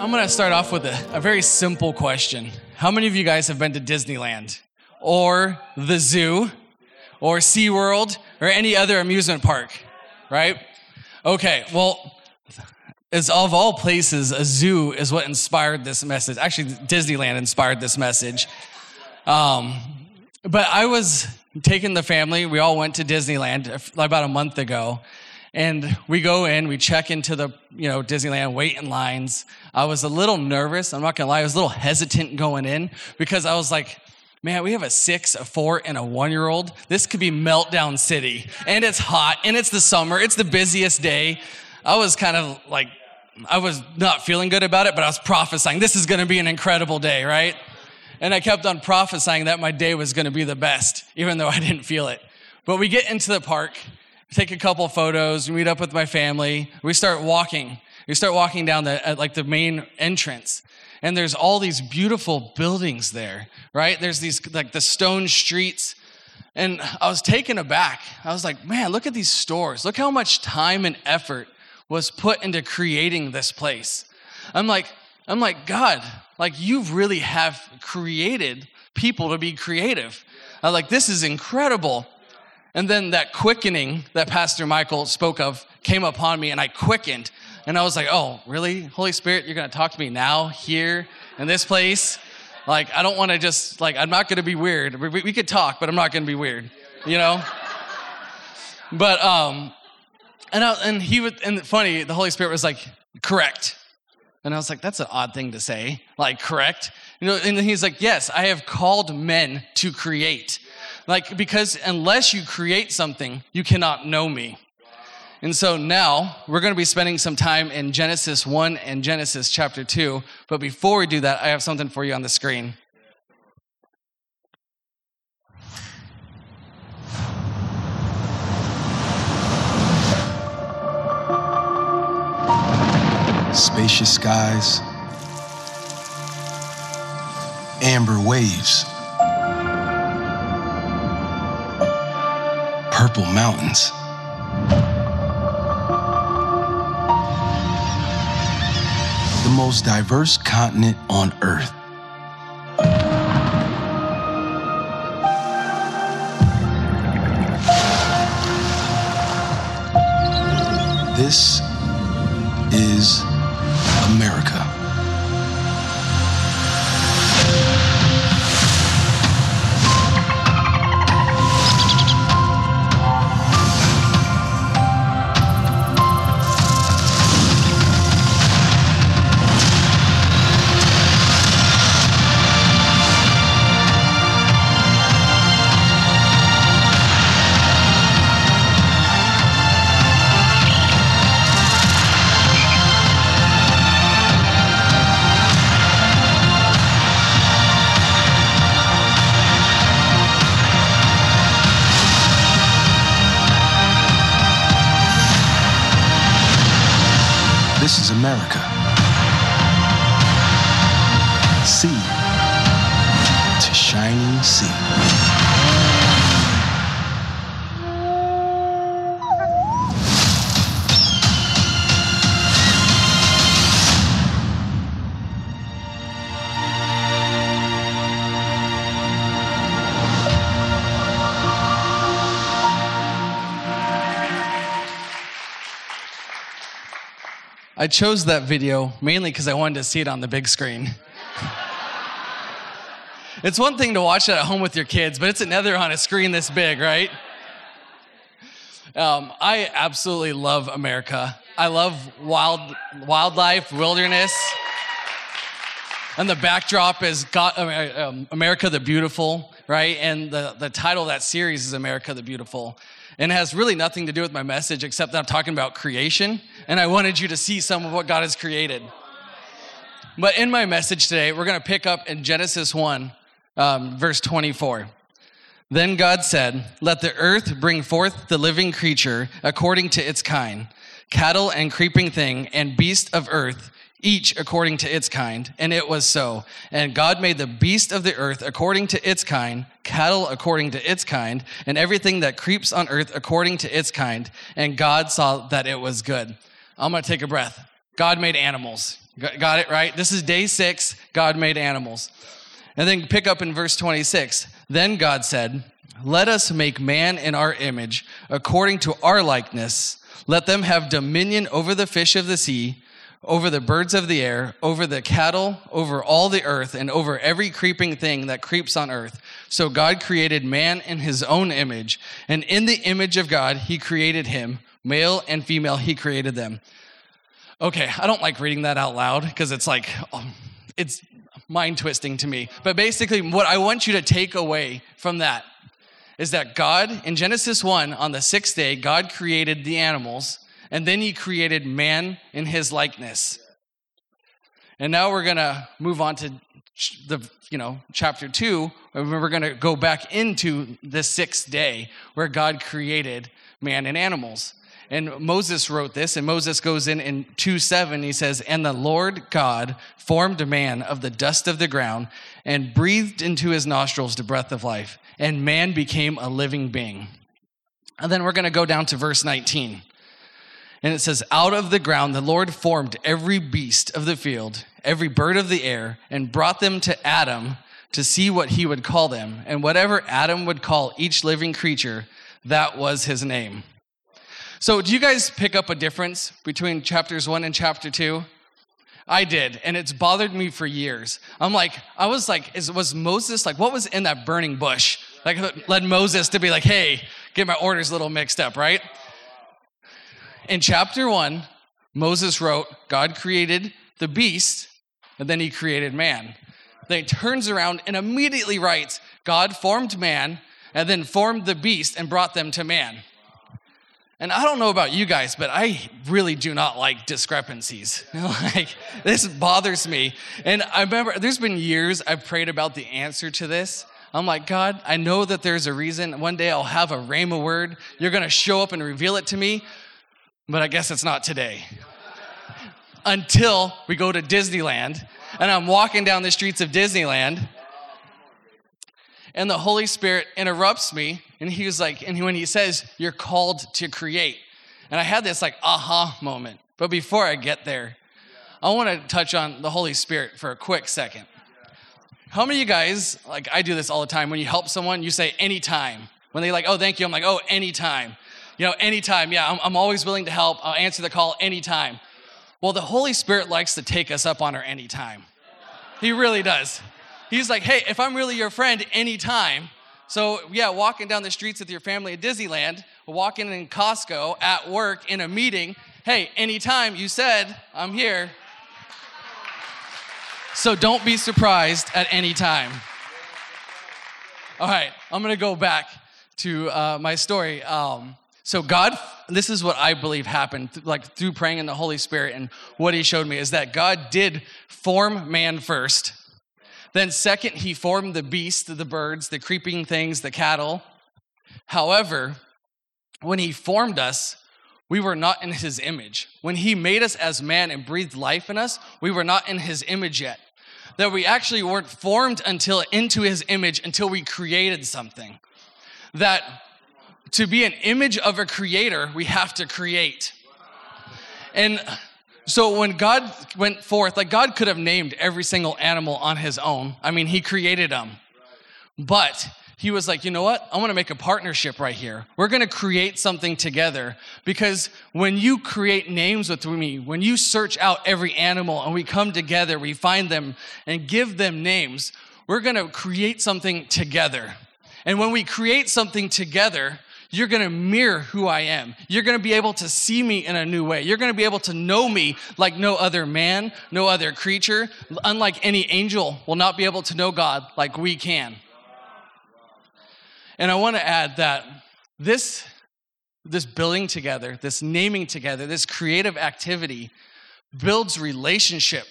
I'm going to start off with a, a very simple question. How many of you guys have been to Disneyland or the zoo or SeaWorld or any other amusement park, right? Okay, well, of all places, a zoo is what inspired this message. Actually, Disneyland inspired this message. Um, but I was taking the family, we all went to Disneyland about a month ago. And we go in, we check into the, you know, Disneyland, wait in lines. I was a little nervous. I'm not gonna lie, I was a little hesitant going in because I was like, man, we have a six, a four, and a one year old. This could be meltdown city. And it's hot, and it's the summer, it's the busiest day. I was kind of like, I was not feeling good about it, but I was prophesying, this is gonna be an incredible day, right? And I kept on prophesying that my day was gonna be the best, even though I didn't feel it. But we get into the park, take a couple photos, meet up with my family. We start walking. We start walking down the like the main entrance. And there's all these beautiful buildings there, right? There's these like the stone streets. And I was taken aback. I was like, man, look at these stores. Look how much time and effort was put into creating this place. I'm like, I'm like, God, like you really have created people to be creative. I'm like, this is incredible. And then that quickening that Pastor Michael spoke of came upon me, and I quickened. And I was like, oh, really? Holy Spirit, you're going to talk to me now, here, in this place? Like, I don't want to just, like, I'm not going to be weird. We, we, could talk, but I'm not going to be weird, you know? But, um, and, I, and he would, and funny, the Holy Spirit was like, correct. And I was like, that's an odd thing to say, like, correct. You know, and he's like, yes, I have called men to create. Like, because unless you create something, you cannot know me. And so now we're going to be spending some time in Genesis 1 and Genesis chapter 2. But before we do that, I have something for you on the screen. Spacious skies, amber waves. Purple mountains. The most diverse continent on Earth. This is I chose that video mainly because I wanted to see it on the big screen. it's one thing to watch it at home with your kids, but it's another on a screen this big, right? Um, I absolutely love America. I love wild wildlife, wilderness, and the backdrop is God, um, America the Beautiful, right? And the, the title of that series is America the Beautiful. And it has really nothing to do with my message except that I'm talking about creation. And I wanted you to see some of what God has created. But in my message today, we're going to pick up in Genesis 1, um, verse 24. Then God said, Let the earth bring forth the living creature according to its kind, cattle and creeping thing, and beast of earth, each according to its kind. And it was so. And God made the beast of the earth according to its kind, cattle according to its kind, and everything that creeps on earth according to its kind. And God saw that it was good. I'm going to take a breath. God made animals. Got it right? This is day six. God made animals. And then pick up in verse 26. Then God said, Let us make man in our image, according to our likeness. Let them have dominion over the fish of the sea, over the birds of the air, over the cattle, over all the earth, and over every creeping thing that creeps on earth. So God created man in his own image. And in the image of God, he created him. Male and female, he created them. Okay, I don't like reading that out loud because it's like, oh, it's mind twisting to me. But basically, what I want you to take away from that is that God, in Genesis 1, on the sixth day, God created the animals, and then he created man in his likeness. And now we're going to move on to the you know chapter 2 and we're going to go back into the sixth day where god created man and animals and Moses wrote this, and Moses goes in in 2 7. He says, And the Lord God formed a man of the dust of the ground and breathed into his nostrils the breath of life, and man became a living being. And then we're going to go down to verse 19. And it says, Out of the ground the Lord formed every beast of the field, every bird of the air, and brought them to Adam to see what he would call them. And whatever Adam would call each living creature, that was his name. So, do you guys pick up a difference between chapters one and chapter two? I did, and it's bothered me for years. I'm like, I was like, is, was Moses like, what was in that burning bush? Like, led Moses to be like, hey, get my orders a little mixed up, right? In chapter one, Moses wrote, God created the beast, and then he created man. Then he turns around and immediately writes, God formed man, and then formed the beast and brought them to man. And I don't know about you guys, but I really do not like discrepancies. like, this bothers me. And I remember there's been years I've prayed about the answer to this. I'm like, God, I know that there's a reason. One day I'll have a rhema word. You're going to show up and reveal it to me, but I guess it's not today. Until we go to Disneyland, and I'm walking down the streets of Disneyland, and the Holy Spirit interrupts me, and he was like, and when he says, You're called to create. And I had this like aha moment. But before I get there, I want to touch on the Holy Spirit for a quick second. How many of you guys, like I do this all the time, when you help someone, you say anytime. When they like, oh, thank you, I'm like, oh, anytime. You know, anytime. Yeah, I'm, I'm always willing to help. I'll answer the call anytime. Well, the Holy Spirit likes to take us up on our anytime. He really does. He's like, hey, if I'm really your friend anytime, so yeah, walking down the streets with your family at Disneyland, walking in Costco, at work, in a meeting, hey, anytime you said, I'm here. So don't be surprised at any time. All right, I'm gonna go back to uh, my story. Um, so God, this is what I believe happened, like through praying in the Holy Spirit, and what He showed me is that God did form man first, then, second, he formed the beast, the birds, the creeping things, the cattle. However, when he formed us, we were not in his image. When he made us as man and breathed life in us, we were not in his image yet. That we actually weren't formed until into his image until we created something. That to be an image of a creator, we have to create. And so when God went forth, like God could have named every single animal on his own. I mean, he created them. But he was like, you know what? I want to make a partnership right here. We're going to create something together because when you create names with me, when you search out every animal and we come together, we find them and give them names, we're going to create something together. And when we create something together, you're going to mirror who I am. You're going to be able to see me in a new way. You're going to be able to know me like no other man, no other creature. Unlike any angel, will not be able to know God like we can. And I want to add that this, this building together, this naming together, this creative activity builds relationship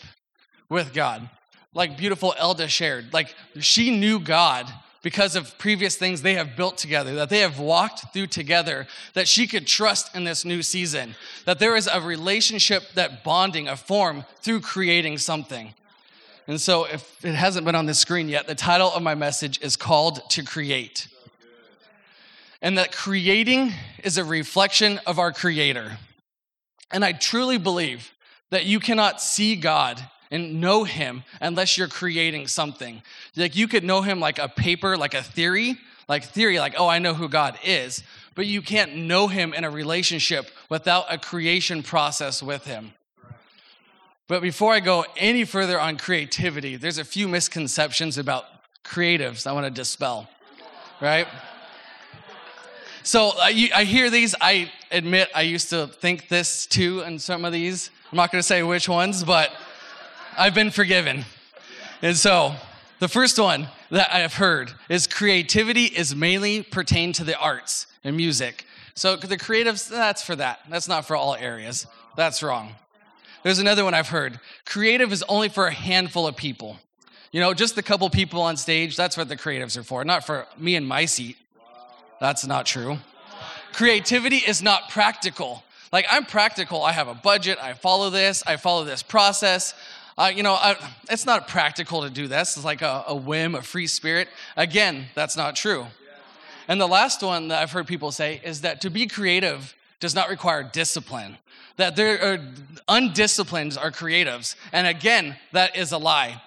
with God. Like beautiful Elda shared. Like she knew God because of previous things they have built together, that they have walked through together, that she could trust in this new season, that there is a relationship, that bonding, a form through creating something. And so, if it hasn't been on the screen yet, the title of my message is called To Create. And that creating is a reflection of our Creator. And I truly believe that you cannot see God and know him unless you're creating something. Like you could know him like a paper, like a theory, like theory, like, oh, I know who God is, but you can't know him in a relationship without a creation process with him. But before I go any further on creativity, there's a few misconceptions about creatives I want to dispel, right? So I, I hear these. I admit I used to think this too in some of these. I'm not going to say which ones, but I've been forgiven. And so, the first one that I've heard is creativity is mainly pertained to the arts and music. So, the creatives, that's for that. That's not for all areas. That's wrong. There's another one I've heard creative is only for a handful of people. You know, just a couple people on stage, that's what the creatives are for, not for me and my seat. That's not true. Creativity is not practical. Like, I'm practical. I have a budget. I follow this. I follow this process. Uh, you know, it's not practical to do this. It's like a, a whim, a free spirit. Again, that's not true. And the last one that I've heard people say is that to be creative does not require discipline. That there are undisciplined are creatives. And again, that is a lie.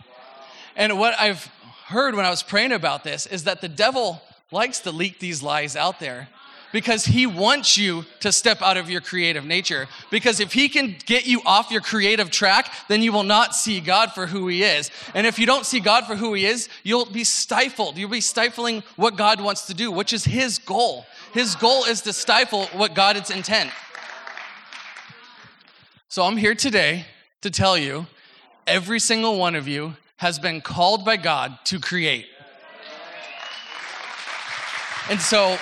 And what I've heard when I was praying about this is that the devil likes to leak these lies out there because he wants you to step out of your creative nature. Because if he can get you off your creative track, then you will not see God for who he is. And if you don't see God for who he is, you'll be stifled. You'll be stifling what God wants to do, which is his goal. His goal is to stifle what God's intent. So I'm here today to tell you every single one of you has been called by God to create. And so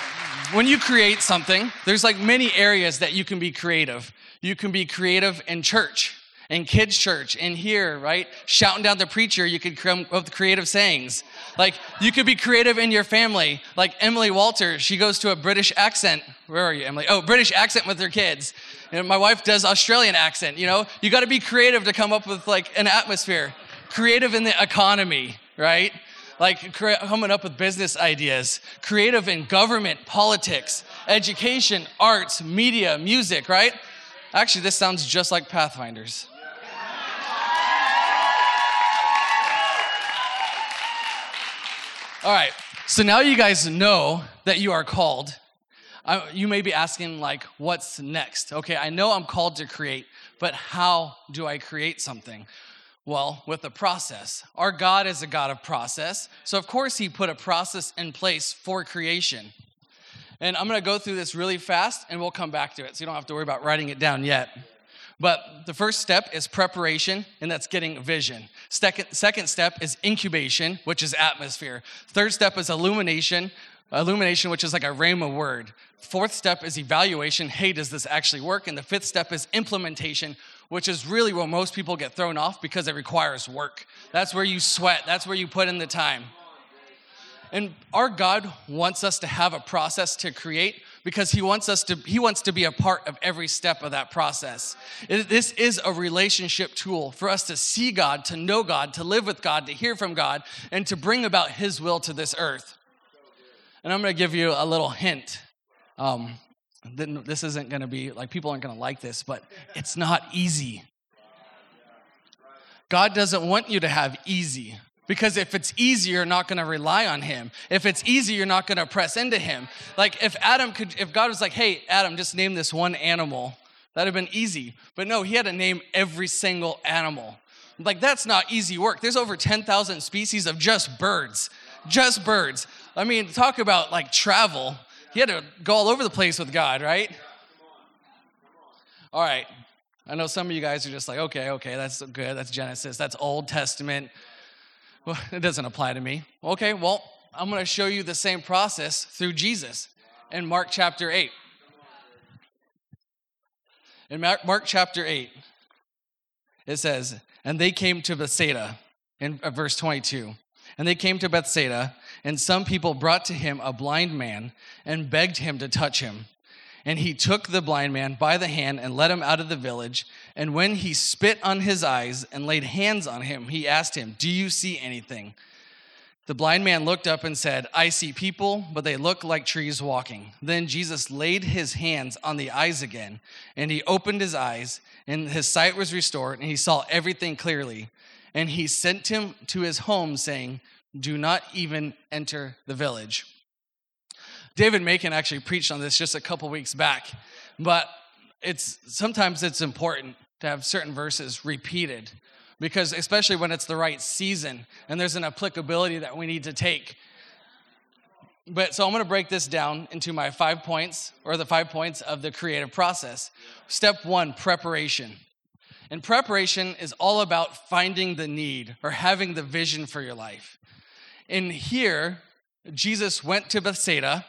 when you create something, there's like many areas that you can be creative. You can be creative in church, in kids' church, in here, right? Shouting down the preacher, you could come up with creative sayings. Like you could be creative in your family. Like Emily Walter, she goes to a British accent. Where are you, Emily? Oh, British accent with her kids. And my wife does Australian accent. You know, you got to be creative to come up with like an atmosphere. Creative in the economy, right? Like coming up with business ideas, creative in government, politics, education, arts, media, music, right? Actually, this sounds just like Pathfinders. All right, so now you guys know that you are called. I, you may be asking, like, what's next? Okay, I know I'm called to create, but how do I create something? Well, with a process. Our God is a God of process. So, of course, He put a process in place for creation. And I'm going to go through this really fast and we'll come back to it. So, you don't have to worry about writing it down yet. But the first step is preparation, and that's getting vision. Second, second step is incubation, which is atmosphere. Third step is illumination, illumination, which is like a rhema word. Fourth step is evaluation. Hey, does this actually work? And the fifth step is implementation, which is really where most people get thrown off because it requires work. That's where you sweat, that's where you put in the time. And our God wants us to have a process to create because he wants us to he wants to be a part of every step of that process. this is a relationship tool for us to see God, to know God, to live with God, to hear from God, and to bring about his will to this earth. And I'm going to give you a little hint. Um, this isn't going to be like people aren't going to like this, but it's not easy. God doesn't want you to have easy because if it's easy, you're not going to rely on Him. If it's easy, you're not going to press into Him. Like if Adam could, if God was like, hey, Adam, just name this one animal, that'd have been easy. But no, He had to name every single animal. Like that's not easy work. There's over 10,000 species of just birds, just birds. I mean, talk about like travel he had to go all over the place with God, right? All right. I know some of you guys are just like, okay, okay, that's good. That's Genesis. That's Old Testament. Well, it doesn't apply to me. Okay, well, I'm going to show you the same process through Jesus in Mark chapter 8. In Mark chapter 8, it says, And they came to Bethsaida in uh, verse 22. And they came to Bethsaida, and some people brought to him a blind man and begged him to touch him. And he took the blind man by the hand and led him out of the village. And when he spit on his eyes and laid hands on him, he asked him, Do you see anything? The blind man looked up and said, I see people, but they look like trees walking. Then Jesus laid his hands on the eyes again, and he opened his eyes, and his sight was restored, and he saw everything clearly. And he sent him to his home, saying, Do not even enter the village. David Macon actually preached on this just a couple weeks back, but it's sometimes it's important to have certain verses repeated because especially when it's the right season and there's an applicability that we need to take. But so I'm going to break this down into my five points or the five points of the creative process. Step 1, preparation. And preparation is all about finding the need or having the vision for your life. In here, Jesus went to Bethsaida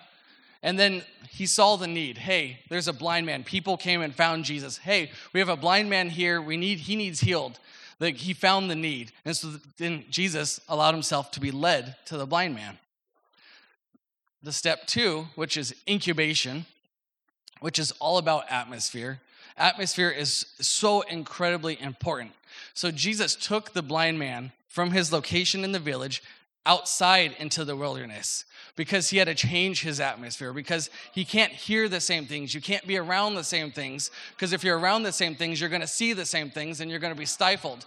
and then he saw the need. Hey, there's a blind man. People came and found Jesus. Hey, we have a blind man here. We need he needs healed. Like he found the need. And so then Jesus allowed himself to be led to the blind man. The step 2, which is incubation, which is all about atmosphere. Atmosphere is so incredibly important. So Jesus took the blind man from his location in the village outside into the wilderness because he had to change his atmosphere because he can't hear the same things. You can't be around the same things because if you're around the same things you're going to see the same things and you're going to be stifled.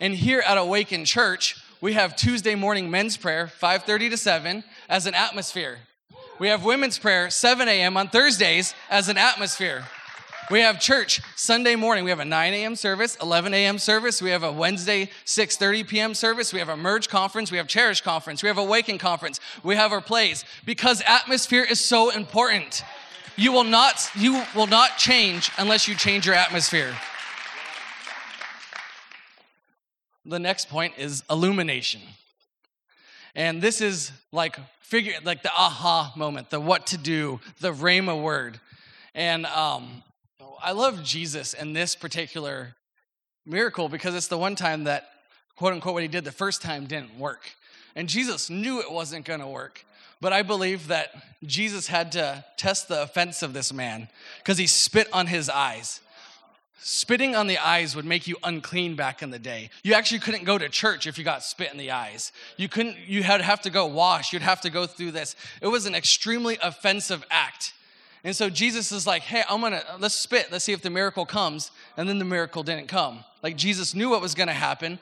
And here at awaken church we have tuesday morning men's prayer 5.30 to 7 as an atmosphere. We have women's prayer 7 a.m on thursdays as an atmosphere we have church Sunday morning. We have a 9 a.m. service, 11 a.m. service. We have a Wednesday 6:30 p.m. service. We have Emerge conference. We have cherish conference. We have a awaken conference. We have our plays because atmosphere is so important. You will not you will not change unless you change your atmosphere. The next point is illumination. And this is like figure like the aha moment, the what to do, the rhema word. And um, I love Jesus in this particular miracle because it's the one time that, quote unquote, what he did the first time didn't work. And Jesus knew it wasn't going to work. But I believe that Jesus had to test the offense of this man because he spit on his eyes. Spitting on the eyes would make you unclean back in the day. You actually couldn't go to church if you got spit in the eyes. You couldn't, you had have to go wash, you'd have to go through this. It was an extremely offensive act. And so Jesus is like, hey, I'm gonna, let's spit, let's see if the miracle comes. And then the miracle didn't come. Like Jesus knew what was gonna happen,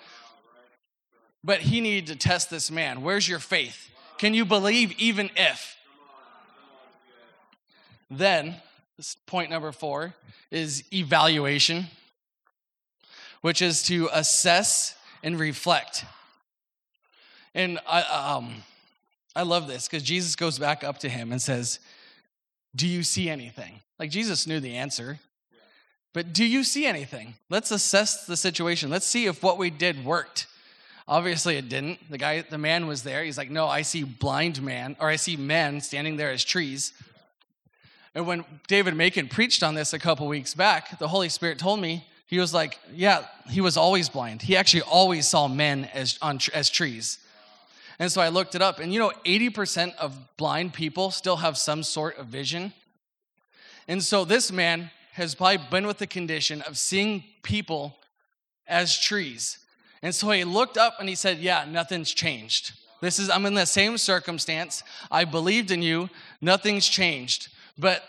but he needed to test this man. Where's your faith? Can you believe even if? Then, point number four is evaluation, which is to assess and reflect. And I, um, I love this because Jesus goes back up to him and says, do you see anything? Like Jesus knew the answer. But do you see anything? Let's assess the situation. Let's see if what we did worked. Obviously, it didn't. The guy, the man was there. He's like, No, I see blind man, or I see men standing there as trees. And when David Macon preached on this a couple weeks back, the Holy Spirit told me, he was like, Yeah, he was always blind. He actually always saw men as, on, as trees. And so I looked it up, and you know, 80% of blind people still have some sort of vision. And so this man has probably been with the condition of seeing people as trees. And so he looked up and he said, Yeah, nothing's changed. This is, I'm in the same circumstance. I believed in you. Nothing's changed. But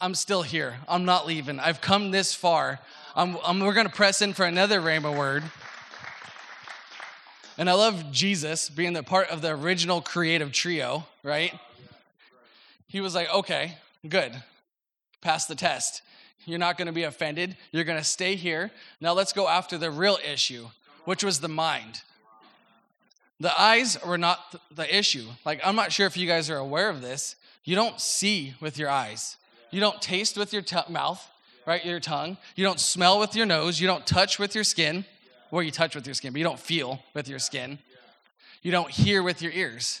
I'm still here. I'm not leaving. I've come this far. I'm, I'm, we're going to press in for another rhema word. And I love Jesus being the part of the original creative trio, right? He was like, okay, good. Pass the test. You're not going to be offended. You're going to stay here. Now let's go after the real issue, which was the mind. The eyes were not the issue. Like, I'm not sure if you guys are aware of this. You don't see with your eyes, you don't taste with your t- mouth, right? Your tongue. You don't smell with your nose. You don't touch with your skin where you touch with your skin, but you don't feel with your skin. You don't hear with your ears.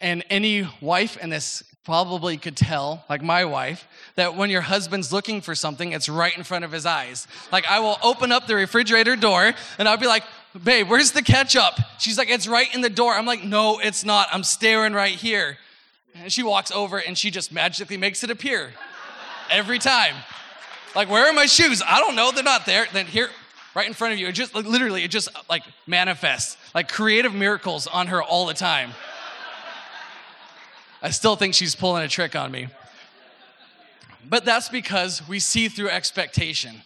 And any wife in this probably could tell, like my wife, that when your husband's looking for something, it's right in front of his eyes. Like I will open up the refrigerator door and I'll be like, babe, where's the ketchup? She's like, it's right in the door. I'm like, no, it's not. I'm staring right here. And she walks over and she just magically makes it appear every time. Like, where are my shoes? I don't know. They're not there. Then here, right in front of you. It just like, literally, it just like manifests like creative miracles on her all the time. I still think she's pulling a trick on me. But that's because we see through expectation.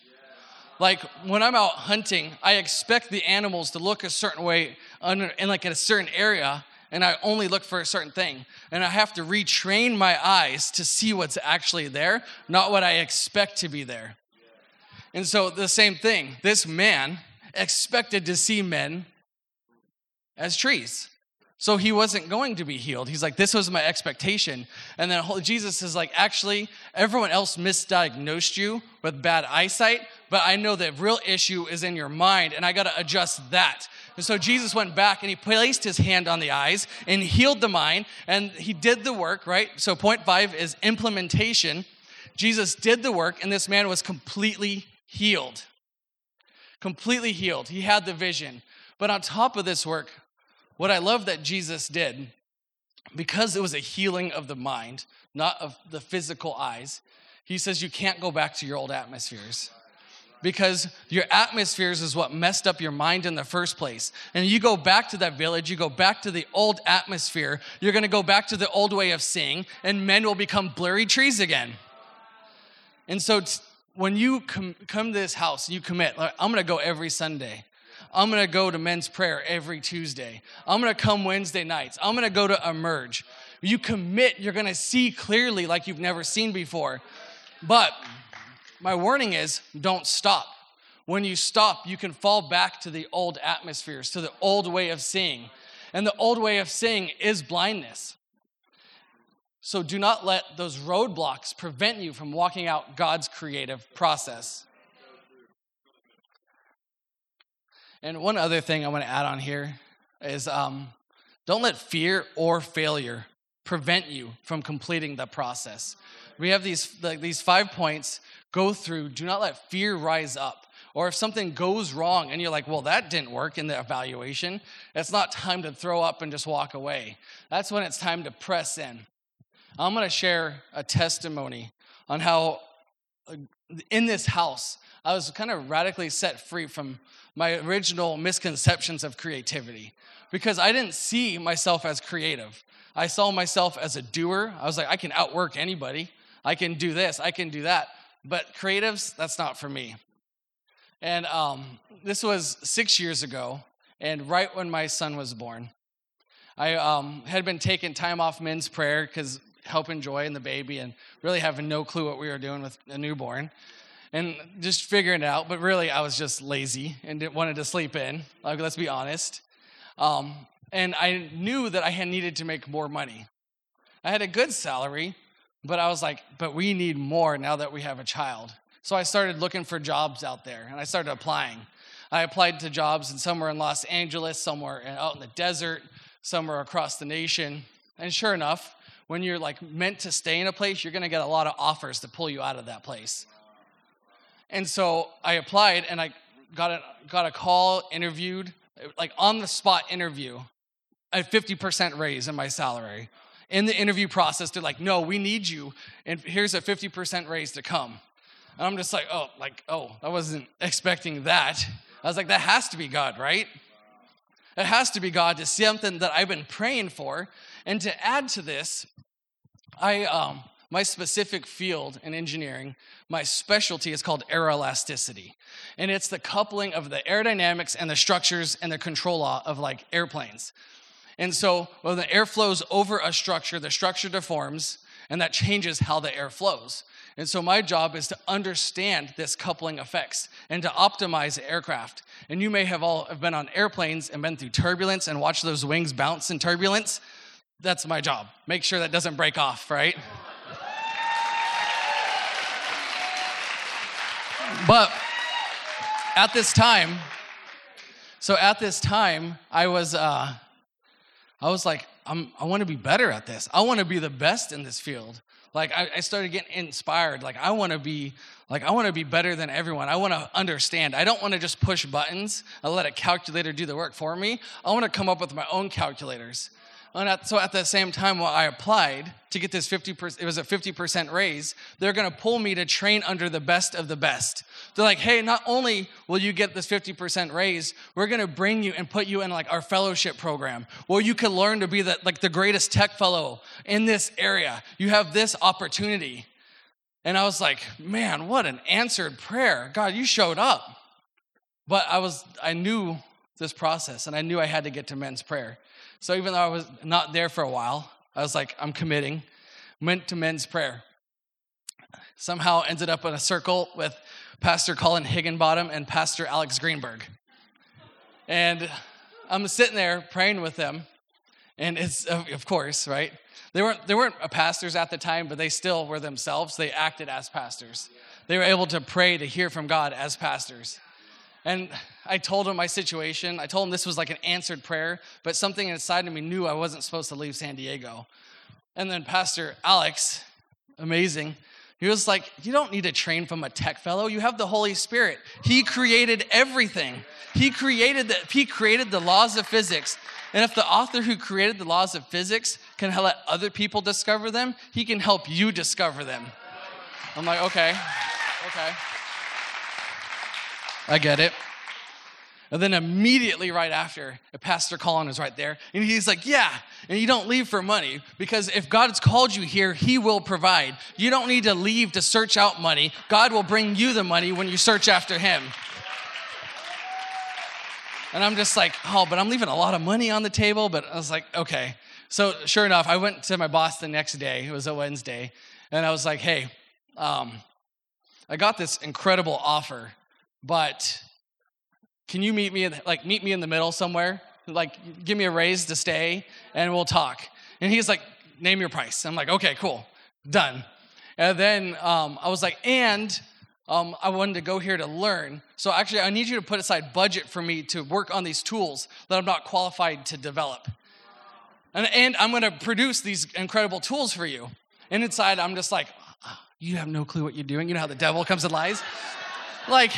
Like when I'm out hunting, I expect the animals to look a certain way in like a certain area, and I only look for a certain thing. And I have to retrain my eyes to see what's actually there, not what I expect to be there. And so the same thing, this man expected to see men as trees. So he wasn't going to be healed. He's like, this was my expectation. And then Jesus is like, actually, everyone else misdiagnosed you with bad eyesight, but I know the real issue is in your mind, and I got to adjust that. And so Jesus went back and he placed his hand on the eyes and healed the mind, and he did the work, right? So, point five is implementation. Jesus did the work, and this man was completely healed. Completely healed. He had the vision. But on top of this work, what I love that Jesus did, because it was a healing of the mind, not of the physical eyes, he says you can't go back to your old atmospheres. Because your atmospheres is what messed up your mind in the first place. And you go back to that village, you go back to the old atmosphere, you're gonna go back to the old way of seeing, and men will become blurry trees again. And so, when you com- come to this house, you commit, like, I'm gonna go every Sunday. I'm gonna go to men's prayer every Tuesday. I'm gonna come Wednesday nights. I'm gonna go to Emerge. You commit, you're gonna see clearly like you've never seen before. But my warning is don't stop. When you stop, you can fall back to the old atmospheres, to the old way of seeing. And the old way of seeing is blindness. So do not let those roadblocks prevent you from walking out God's creative process. And one other thing I want to add on here is um, don't let fear or failure prevent you from completing the process. We have these, like, these five points go through. Do not let fear rise up. Or if something goes wrong and you're like, well, that didn't work in the evaluation, it's not time to throw up and just walk away. That's when it's time to press in. I'm going to share a testimony on how uh, in this house, I was kind of radically set free from my original misconceptions of creativity because I didn't see myself as creative. I saw myself as a doer. I was like, I can outwork anybody. I can do this, I can do that. But creatives, that's not for me. And um, this was six years ago, and right when my son was born. I um, had been taking time off men's prayer because helping Joy and the baby, and really having no clue what we were doing with a newborn and just figuring it out. But really, I was just lazy and wanted to sleep in. Like, let's be honest. Um, and I knew that I had needed to make more money. I had a good salary, but I was like, but we need more now that we have a child. So I started looking for jobs out there, and I started applying. I applied to jobs, and somewhere in Los Angeles, somewhere out in the desert, somewhere across the nation. And sure enough, when you're like meant to stay in a place, you're going to get a lot of offers to pull you out of that place. And so I applied and I got a, got a call, interviewed, like on the spot interview, a 50% raise in my salary. In the interview process, they're like, no, we need you, and here's a 50% raise to come. And I'm just like, oh, like, oh, I wasn't expecting that. I was like, that has to be God, right? It has to be God to something that I've been praying for. And to add to this, I um, my specific field in engineering, my specialty is called aeroelasticity. And it's the coupling of the aerodynamics and the structures and the control law of like airplanes. And so when the air flows over a structure, the structure deforms and that changes how the air flows. And so my job is to understand this coupling effects and to optimize aircraft. And you may have all have been on airplanes and been through turbulence and watched those wings bounce in turbulence. That's my job. Make sure that doesn't break off, right? But at this time, so at this time, I was, uh, I was like, I'm, I want to be better at this. I want to be the best in this field. Like I, I started getting inspired. Like I want to be like I want to be better than everyone. I want to understand. I don't want to just push buttons and let a calculator do the work for me. I want to come up with my own calculators. And at, so at the same time, while I applied to get this 50%, it was a 50% raise, they're going to pull me to train under the best of the best. They're like, hey, not only will you get this 50% raise, we're going to bring you and put you in like our fellowship program where you can learn to be the, like the greatest tech fellow in this area. You have this opportunity. And I was like, man, what an answered prayer. God, you showed up. But I was, I knew this process and I knew I had to get to men's prayer. So even though I was not there for a while, I was like, I'm committing. Went to men's prayer. Somehow ended up in a circle with Pastor Colin Higginbottom and Pastor Alex Greenberg. And I'm sitting there praying with them. And it's, of course, right? They weren't, they weren't pastors at the time, but they still were themselves. They acted as pastors. They were able to pray to hear from God as pastors. And I told him my situation. I told him this was like an answered prayer, but something inside of me knew I wasn't supposed to leave San Diego. And then Pastor Alex, amazing, he was like, You don't need to train from a tech fellow. You have the Holy Spirit. He created everything. He created the, he created the laws of physics. And if the author who created the laws of physics can let other people discover them, he can help you discover them. I'm like, okay, okay. I get it. And then immediately right after, Pastor Colin is right there. And he's like, Yeah, and you don't leave for money because if God's called you here, He will provide. You don't need to leave to search out money. God will bring you the money when you search after Him. And I'm just like, Oh, but I'm leaving a lot of money on the table. But I was like, Okay. So sure enough, I went to my boss the next day. It was a Wednesday. And I was like, Hey, um, I got this incredible offer but can you meet me like meet me in the middle somewhere? Like give me a raise to stay and we'll talk. And he's like name your price. I'm like okay cool. Done. And then um, i was like and um, i wanted to go here to learn. So actually i need you to put aside budget for me to work on these tools that i'm not qualified to develop. And, and i'm going to produce these incredible tools for you. And inside i'm just like you have no clue what you're doing. You know how the devil comes and lies like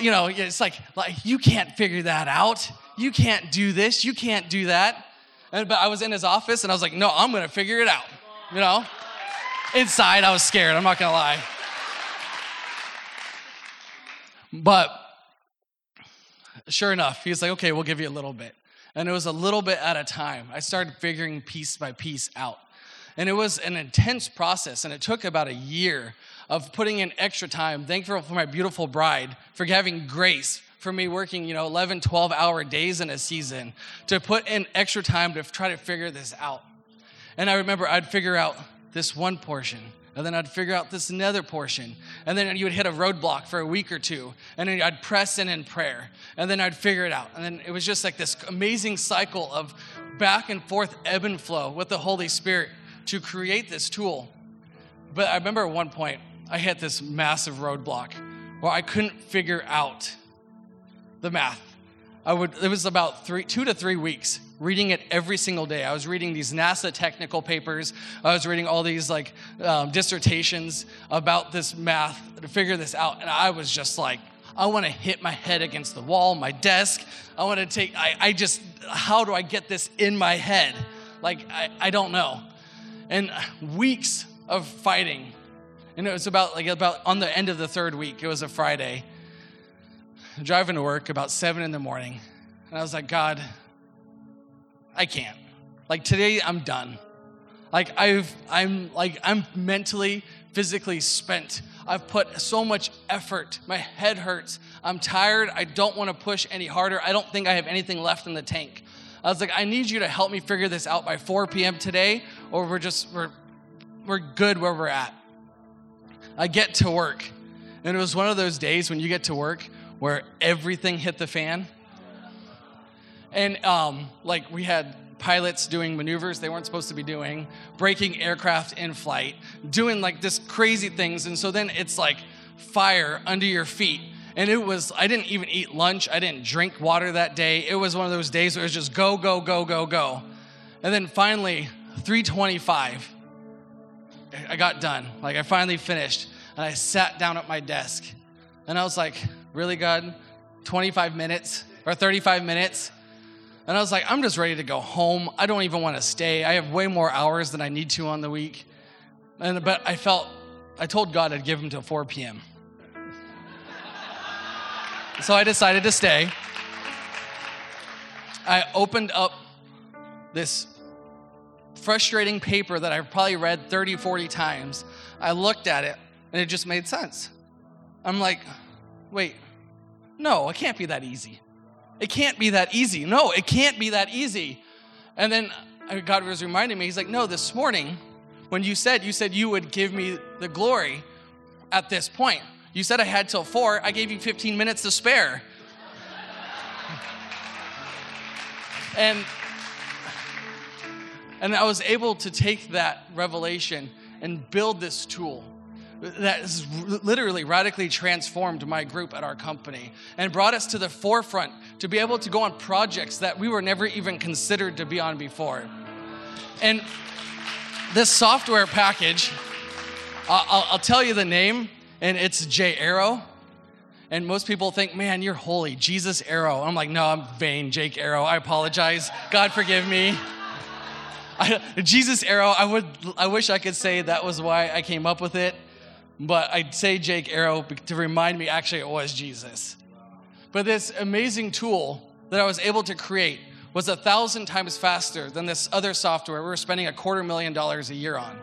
you know, it's like, like, you can't figure that out. You can't do this. You can't do that. And, but I was in his office and I was like, no, I'm going to figure it out. You know? Inside, I was scared. I'm not going to lie. But sure enough, he's like, okay, we'll give you a little bit. And it was a little bit at a time. I started figuring piece by piece out. And it was an intense process, and it took about a year of putting in extra time. Thankful for my beautiful bride for having grace for me working, you know, 11, 12 hour days in a season to put in extra time to try to figure this out. And I remember I'd figure out this one portion, and then I'd figure out this another portion, and then you would hit a roadblock for a week or two, and then I'd press in in prayer, and then I'd figure it out. And then it was just like this amazing cycle of back and forth ebb and flow with the Holy Spirit to create this tool. But I remember at one point, I hit this massive roadblock where I couldn't figure out the math. I would, it was about three, two to three weeks reading it every single day. I was reading these NASA technical papers. I was reading all these like um, dissertations about this math to figure this out. And I was just like, I want to hit my head against the wall, my desk. I want to take, I, I just, how do I get this in my head? Like, I, I don't know. And weeks of fighting and it was about like about on the end of the third week. It was a Friday. Driving to work about seven in the morning, and I was like, God, I can't. Like today, I'm done. Like I've, I'm like I'm mentally, physically spent. I've put so much effort. My head hurts. I'm tired. I don't want to push any harder. I don't think I have anything left in the tank. I was like, I need you to help me figure this out by 4 p.m. today, or we're just we're we're good where we're at. I get to work. And it was one of those days when you get to work where everything hit the fan. And um, like we had pilots doing maneuvers they weren't supposed to be doing, breaking aircraft in flight, doing like this crazy things. And so then it's like fire under your feet. And it was, I didn't even eat lunch. I didn't drink water that day. It was one of those days where it was just go, go, go, go, go. And then finally, 325, I got done. Like I finally finished. And I sat down at my desk. And I was like, really, God? 25 minutes or 35 minutes? And I was like, I'm just ready to go home. I don't even want to stay. I have way more hours than I need to on the week. And, but I felt, I told God I'd give him till 4 p.m. so I decided to stay. I opened up this frustrating paper that I've probably read 30, 40 times. I looked at it and it just made sense. I'm like, wait, no, it can't be that easy. It can't be that easy. No, it can't be that easy. And then uh, God was reminding me, He's like, no, this morning, when you said, you said you would give me the glory at this point. You said I had till four, I gave you 15 minutes to spare. and and I was able to take that revelation and build this tool that has literally radically transformed my group at our company and brought us to the forefront to be able to go on projects that we were never even considered to be on before. And this software package, I'll, I'll tell you the name, and it's J Arrow. And most people think, man, you're holy, Jesus Arrow. I'm like, no, I'm vain, Jake Arrow. I apologize. God forgive me. I, Jesus Arrow, I would I wish I could say that was why I came up with it but I'd say Jake Arrow to remind me actually it was Jesus. But this amazing tool that I was able to create was a thousand times faster than this other software we were spending a quarter million dollars a year on.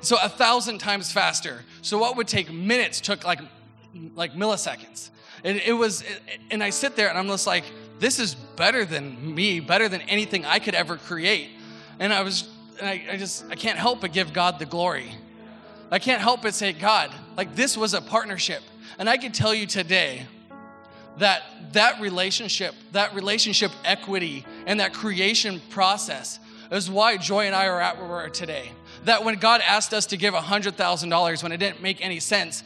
So a thousand times faster. So what would take minutes took like like milliseconds. And it was, and I sit there and I'm just like, this is better than me, better than anything I could ever create. And I was, and I, I just, I can't help but give God the glory. I can't help but say, God, like this was a partnership. And I can tell you today that that relationship, that relationship equity, and that creation process is why Joy and I are at where we are today. That when God asked us to give $100,000 when it didn't make any sense,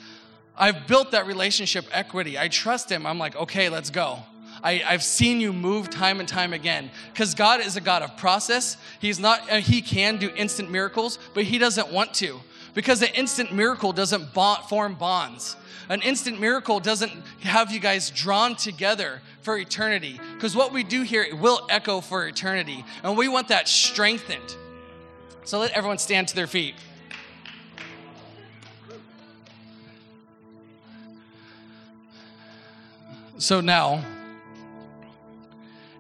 I've built that relationship equity. I trust Him. I'm like, okay, let's go. I, have seen you move time and time again because God is a God of process. He's not, uh, He can do instant miracles, but He doesn't want to because an instant miracle doesn't bond, form bonds. An instant miracle doesn't have you guys drawn together for eternity because what we do here will echo for eternity, and we want that strengthened. So let everyone stand to their feet. So now,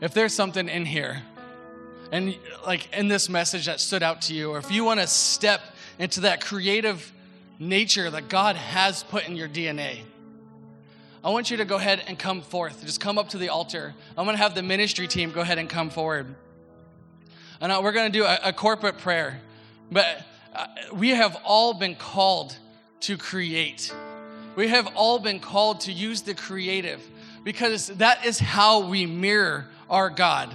if there's something in here, and like in this message that stood out to you, or if you want to step into that creative nature that God has put in your DNA. I want you to go ahead and come forth. Just come up to the altar. I'm going to have the ministry team go ahead and come forward. And we're going to do a, a corporate prayer. But uh, we have all been called to create. We have all been called to use the creative because that is how we mirror our God.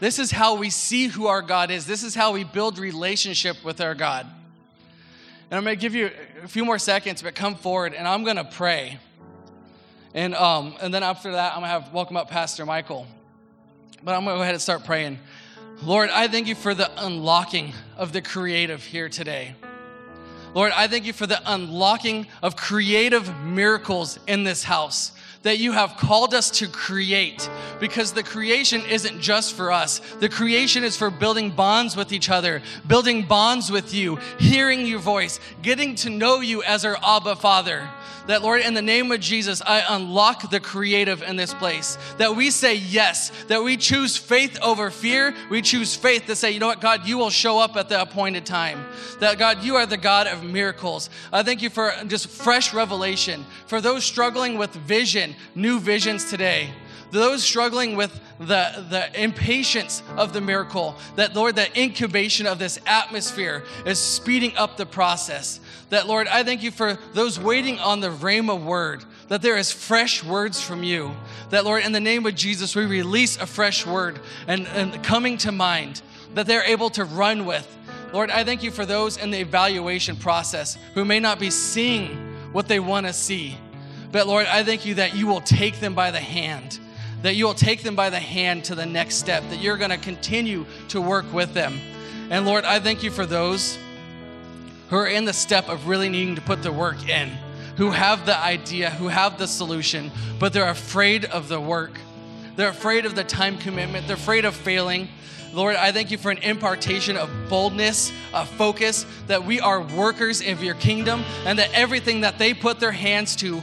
This is how we see who our God is. This is how we build relationship with our God. And I'm going to give you a few more seconds, but come forward and I'm going to pray. And, um, and then after that, I'm going to have welcome up Pastor Michael. But I'm going to go ahead and start praying. Lord, I thank you for the unlocking of the creative here today. Lord, I thank you for the unlocking of creative miracles in this house that you have called us to create because the creation isn't just for us. The creation is for building bonds with each other, building bonds with you, hearing your voice, getting to know you as our Abba Father. That, Lord, in the name of Jesus, I unlock the creative in this place. That we say yes, that we choose faith over fear. We choose faith to say, you know what, God, you will show up at the appointed time. That, God, you are the God of miracles. I thank you for just fresh revelation. For those struggling with new visions today those struggling with the, the impatience of the miracle, that Lord, that incubation of this atmosphere is speeding up the process. That Lord, I thank you for those waiting on the Rhema word, that there is fresh words from you. That Lord, in the name of Jesus, we release a fresh word and, and coming to mind that they're able to run with. Lord, I thank you for those in the evaluation process who may not be seeing what they want to see. But Lord, I thank you that you will take them by the hand that you will take them by the hand to the next step, that you're going to continue to work with them. And Lord, I thank you for those who are in the step of really needing to put the work in, who have the idea, who have the solution, but they're afraid of the work. They're afraid of the time commitment, they're afraid of failing. Lord, I thank you for an impartation of boldness, of focus, that we are workers of your kingdom, and that everything that they put their hands to